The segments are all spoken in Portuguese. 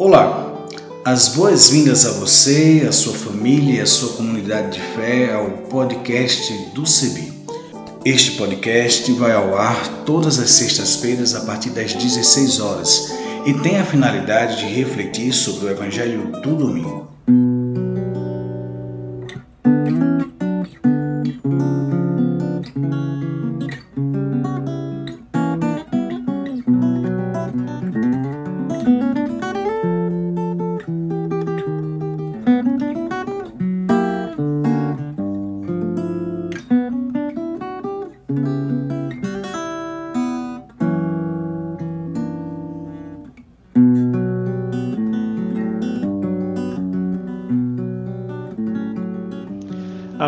Olá, as boas-vindas a você, a sua família e a sua comunidade de fé ao podcast do CEBI. Este podcast vai ao ar todas as sextas-feiras a partir das 16 horas e tem a finalidade de refletir sobre o Evangelho do domingo.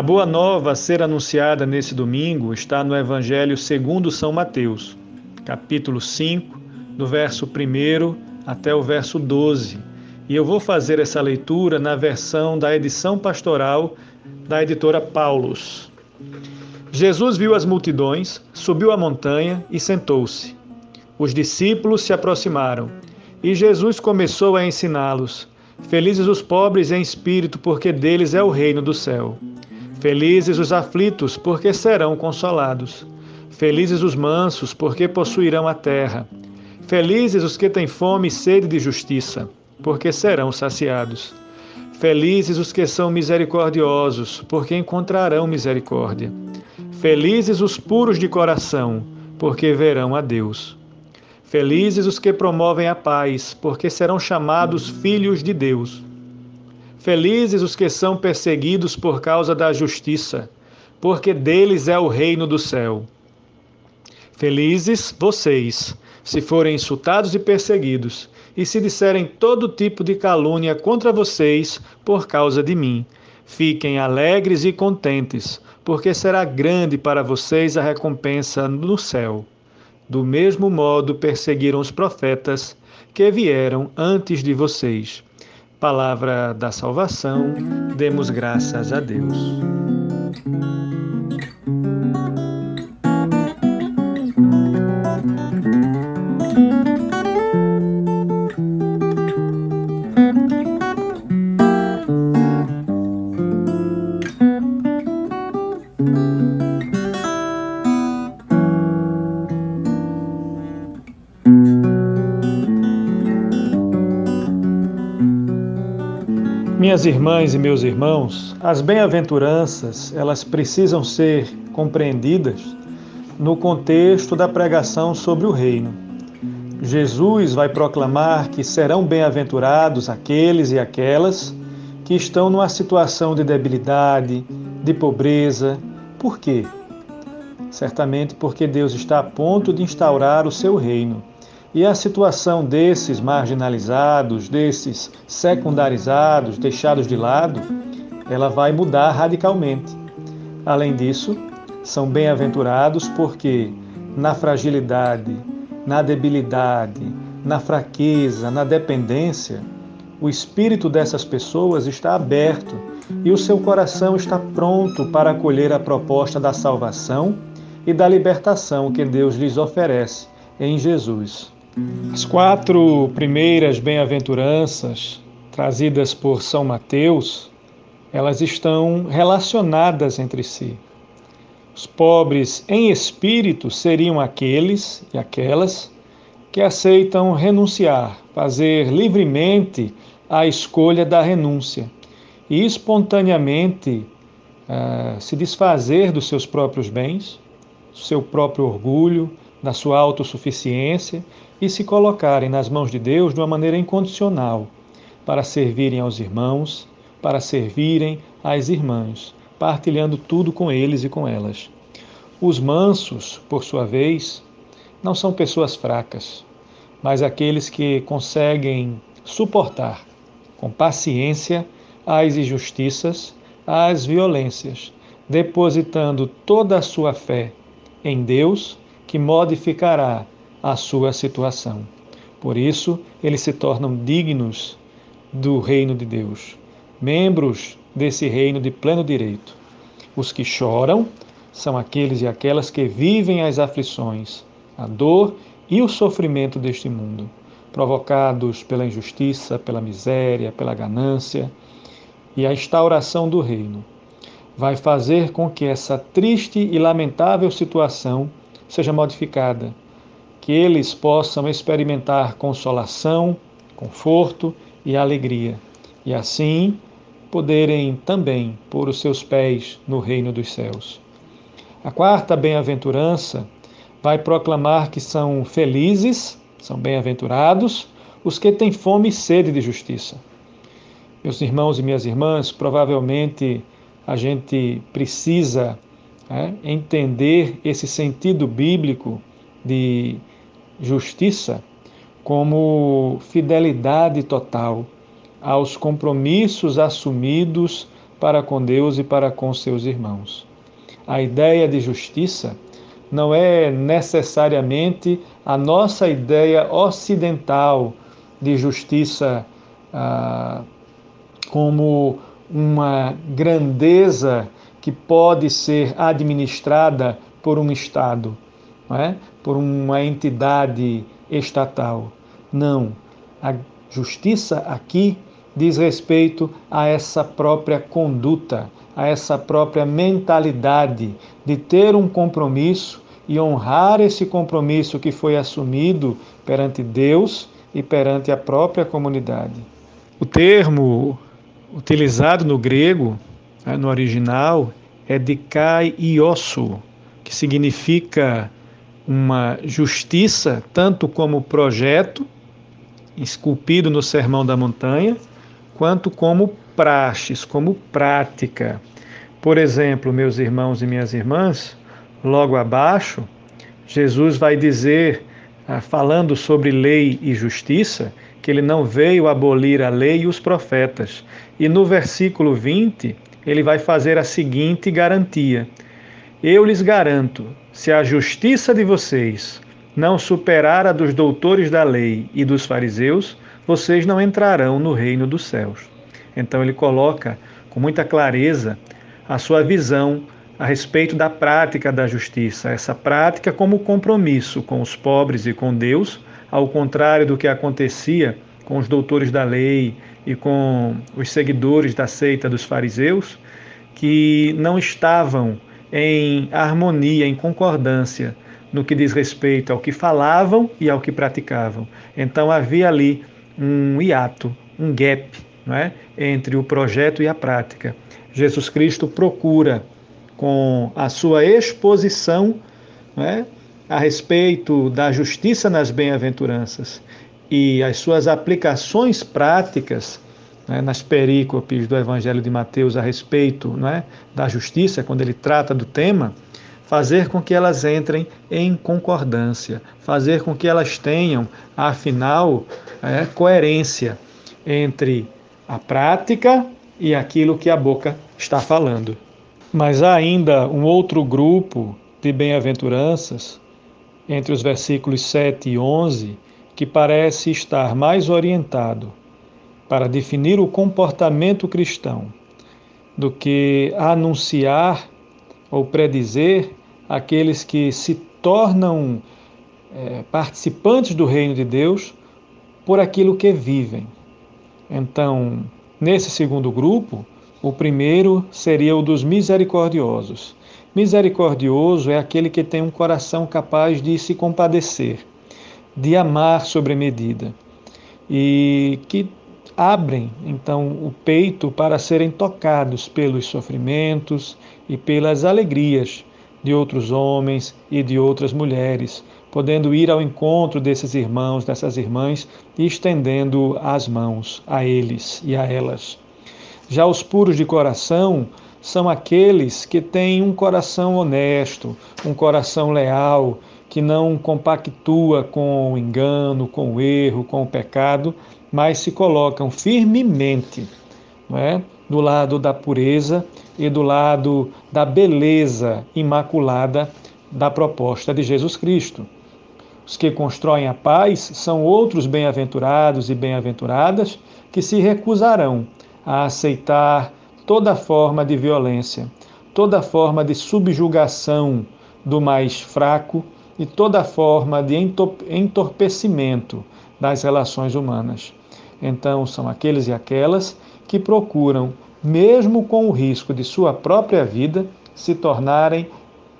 A boa nova a ser anunciada nesse domingo está no Evangelho segundo São Mateus, capítulo 5, do verso 1 até o verso 12. E eu vou fazer essa leitura na versão da edição pastoral da editora Paulus. Jesus viu as multidões, subiu a montanha e sentou-se. Os discípulos se aproximaram e Jesus começou a ensiná-los: Felizes os pobres em espírito, porque deles é o reino do céu. Felizes os aflitos, porque serão consolados. Felizes os mansos, porque possuirão a terra. Felizes os que têm fome e sede de justiça, porque serão saciados. Felizes os que são misericordiosos, porque encontrarão misericórdia. Felizes os puros de coração, porque verão a Deus. Felizes os que promovem a paz, porque serão chamados filhos de Deus. Felizes os que são perseguidos por causa da justiça, porque deles é o reino do céu. Felizes vocês, se forem insultados e perseguidos, e se disserem todo tipo de calúnia contra vocês por causa de mim. Fiquem alegres e contentes, porque será grande para vocês a recompensa no céu. Do mesmo modo perseguiram os profetas que vieram antes de vocês. Palavra da salvação, demos graças a Deus. Minhas irmãs e meus irmãos, as bem-aventuranças, elas precisam ser compreendidas no contexto da pregação sobre o reino. Jesus vai proclamar que serão bem-aventurados aqueles e aquelas que estão numa situação de debilidade, de pobreza. Por quê? Certamente porque Deus está a ponto de instaurar o seu reino. E a situação desses marginalizados, desses secundarizados, deixados de lado, ela vai mudar radicalmente. Além disso, são bem-aventurados porque na fragilidade, na debilidade, na fraqueza, na dependência, o espírito dessas pessoas está aberto e o seu coração está pronto para acolher a proposta da salvação e da libertação que Deus lhes oferece em Jesus. As quatro primeiras bem-aventuranças trazidas por São Mateus, elas estão relacionadas entre si. Os pobres em espírito seriam aqueles e aquelas que aceitam renunciar, fazer livremente a escolha da renúncia e espontaneamente uh, se desfazer dos seus próprios bens, do seu próprio orgulho, da sua autossuficiência e se colocarem nas mãos de Deus de uma maneira incondicional, para servirem aos irmãos, para servirem às irmãs, partilhando tudo com eles e com elas. Os mansos, por sua vez, não são pessoas fracas, mas aqueles que conseguem suportar com paciência as injustiças, as violências, depositando toda a sua fé em Deus, que modificará a sua situação. Por isso, eles se tornam dignos do reino de Deus, membros desse reino de pleno direito. Os que choram são aqueles e aquelas que vivem as aflições, a dor e o sofrimento deste mundo. provocados pela injustiça, pela miséria, pela ganância, e a instauração do reino vai fazer com que essa triste e lamentável situação seja modificada, que eles possam experimentar consolação, conforto e alegria, e assim poderem também pôr os seus pés no reino dos céus. A quarta bem-aventurança vai proclamar que são felizes, são bem-aventurados os que têm fome e sede de justiça. Meus irmãos e minhas irmãs, provavelmente a gente precisa é, entender esse sentido bíblico de justiça como fidelidade total aos compromissos assumidos para com Deus e para com seus irmãos. A ideia de justiça não é necessariamente a nossa ideia ocidental de justiça ah, como uma grandeza que pode ser administrada por um Estado, não é? por uma entidade estatal. Não. A justiça aqui diz respeito a essa própria conduta, a essa própria mentalidade de ter um compromisso e honrar esse compromisso que foi assumido perante Deus e perante a própria comunidade. O termo utilizado no grego, no original, é dikai iosu, que significa uma justiça tanto como projeto esculpido no Sermão da Montanha, quanto como praxes, como prática. Por exemplo, meus irmãos e minhas irmãs, logo abaixo, Jesus vai dizer, ah, falando sobre lei e justiça, que ele não veio abolir a lei e os profetas. E no versículo 20, ele vai fazer a seguinte garantia: Eu lhes garanto, se a justiça de vocês não superar a dos doutores da lei e dos fariseus, vocês não entrarão no reino dos céus. Então ele coloca com muita clareza a sua visão a respeito da prática da justiça, essa prática como compromisso com os pobres e com Deus, ao contrário do que acontecia com os doutores da lei e com os seguidores da seita dos fariseus, que não estavam em harmonia, em concordância no que diz respeito ao que falavam e ao que praticavam. Então havia ali um hiato, um gap, não é? entre o projeto e a prática. Jesus Cristo procura, com a sua exposição é? a respeito da justiça nas bem-aventuranças e as suas aplicações práticas né, nas perícopes do Evangelho de Mateus a respeito não é, da justiça, quando ele trata do tema, fazer com que elas entrem em concordância, fazer com que elas tenham, afinal, é, coerência entre a prática e aquilo que a boca está falando. Mas há ainda um outro grupo de bem-aventuranças, entre os versículos 7 e 11, que parece estar mais orientado para definir o comportamento cristão do que anunciar ou predizer aqueles que se tornam é, participantes do reino de Deus por aquilo que vivem. Então, nesse segundo grupo, o primeiro seria o dos misericordiosos. Misericordioso é aquele que tem um coração capaz de se compadecer, de amar sobre medida e que abrem então o peito para serem tocados pelos sofrimentos e pelas alegrias de outros homens e de outras mulheres, podendo ir ao encontro desses irmãos, dessas irmãs e estendendo as mãos a eles e a elas. Já os puros de coração são aqueles que têm um coração honesto, um coração leal, que não compactua com o engano, com o erro, com o pecado, mas se colocam firmemente não é? do lado da pureza e do lado da beleza imaculada da proposta de Jesus Cristo. Os que constroem a paz são outros bem-aventurados e bem-aventuradas que se recusarão a aceitar toda forma de violência, toda forma de subjugação do mais fraco e toda forma de entorpecimento das relações humanas. Então, são aqueles e aquelas que procuram, mesmo com o risco de sua própria vida, se tornarem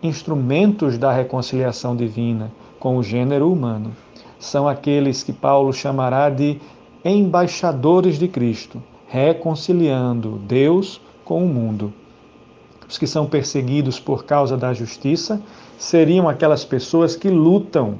instrumentos da reconciliação divina com o gênero humano. São aqueles que Paulo chamará de embaixadores de Cristo, reconciliando Deus com o mundo. Os que são perseguidos por causa da justiça seriam aquelas pessoas que lutam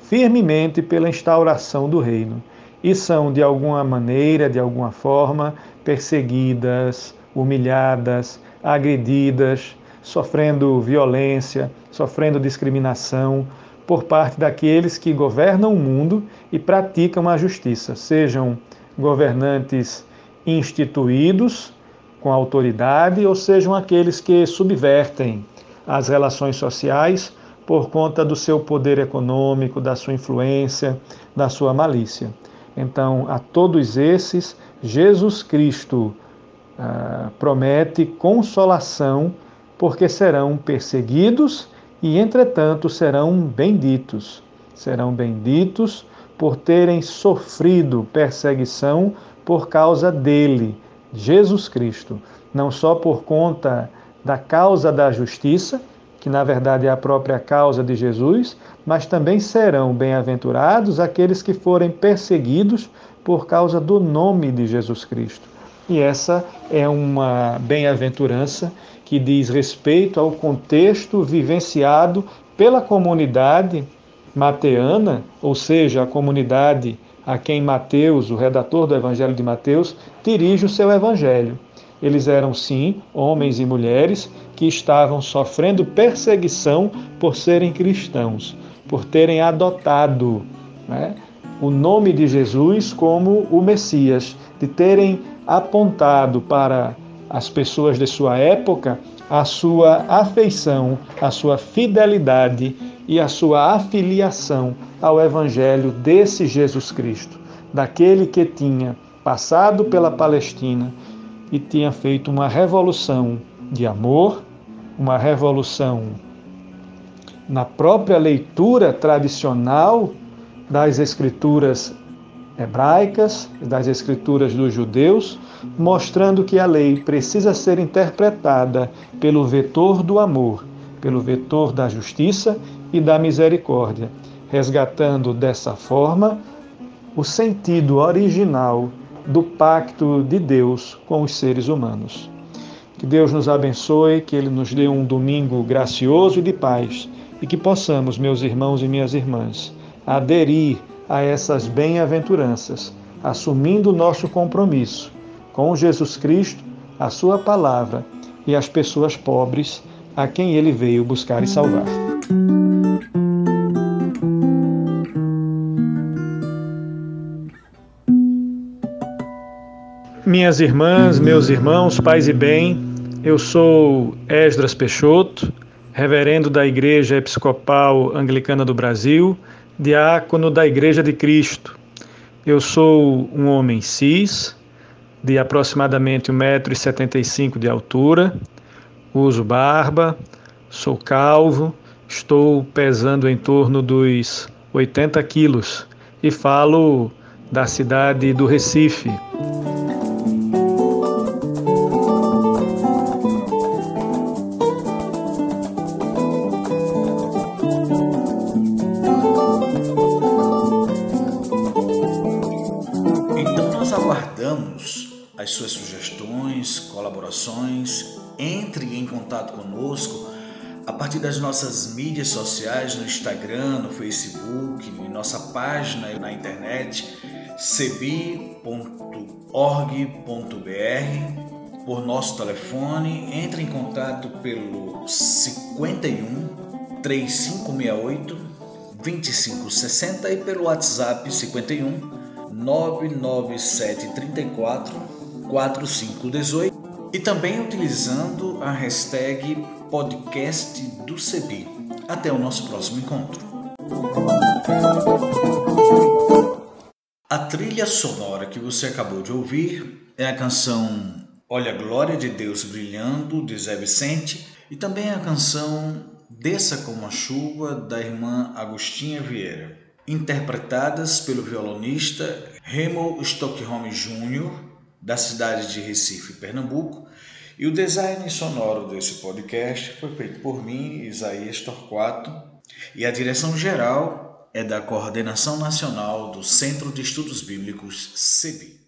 firmemente pela instauração do reino e são, de alguma maneira, de alguma forma, perseguidas, humilhadas, agredidas, sofrendo violência, sofrendo discriminação por parte daqueles que governam o mundo e praticam a justiça, sejam governantes instituídos com autoridade ou sejam aqueles que subvertem as relações sociais por conta do seu poder econômico, da sua influência, da sua malícia. Então, a todos esses, Jesus Cristo ah, promete consolação, porque serão perseguidos e, entretanto, serão benditos. Serão benditos por terem sofrido perseguição por causa dele, Jesus Cristo, não só por conta da causa da justiça, que na verdade é a própria causa de Jesus, mas também serão bem-aventurados aqueles que forem perseguidos por causa do nome de Jesus Cristo. E essa é uma bem-aventurança que diz respeito ao contexto vivenciado pela comunidade mateana, ou seja, a comunidade a quem Mateus, o redator do Evangelho de Mateus, dirige o seu evangelho. Eles eram, sim, homens e mulheres que estavam sofrendo perseguição por serem cristãos, por terem adotado né, o nome de Jesus como o Messias, de terem apontado para as pessoas de sua época a sua afeição, a sua fidelidade e a sua afiliação ao Evangelho desse Jesus Cristo, daquele que tinha passado pela Palestina e tinha feito uma revolução de amor, uma revolução na própria leitura tradicional das escrituras hebraicas, das escrituras dos judeus, mostrando que a lei precisa ser interpretada pelo vetor do amor, pelo vetor da justiça e da misericórdia, resgatando dessa forma o sentido original do pacto de Deus com os seres humanos. Que Deus nos abençoe, que Ele nos dê um domingo gracioso e de paz e que possamos, meus irmãos e minhas irmãs, aderir a essas bem-aventuranças, assumindo nosso compromisso com Jesus Cristo, a Sua palavra e as pessoas pobres a quem Ele veio buscar e salvar. Minhas irmãs, meus irmãos, pais e bem, eu sou Esdras Peixoto, reverendo da Igreja Episcopal Anglicana do Brasil, diácono da Igreja de Cristo. Eu sou um homem cis, de aproximadamente 1,75m de altura, uso barba, sou calvo, estou pesando em torno dos 80 quilos e falo da cidade do Recife. Entre em contato conosco a partir das nossas mídias sociais, no Instagram, no Facebook, em nossa página na internet, cebi.org.br, por nosso telefone. Entre em contato pelo 51 3568 2560 e pelo WhatsApp 51 99734 4518 e também utilizando a hashtag podcast do CEBI. Até o nosso próximo encontro. A trilha sonora que você acabou de ouvir é a canção Olha a Glória de Deus Brilhando, de Zé Vicente, e também a canção Desça como a Chuva, da irmã Agostinha Vieira. interpretadas pelo violonista Remo Stockholm Jr., da cidade de Recife, Pernambuco, e o design sonoro desse podcast foi feito por mim, Isaías Torquato, e a direção geral é da Coordenação Nacional do Centro de Estudos Bíblicos, CEBI.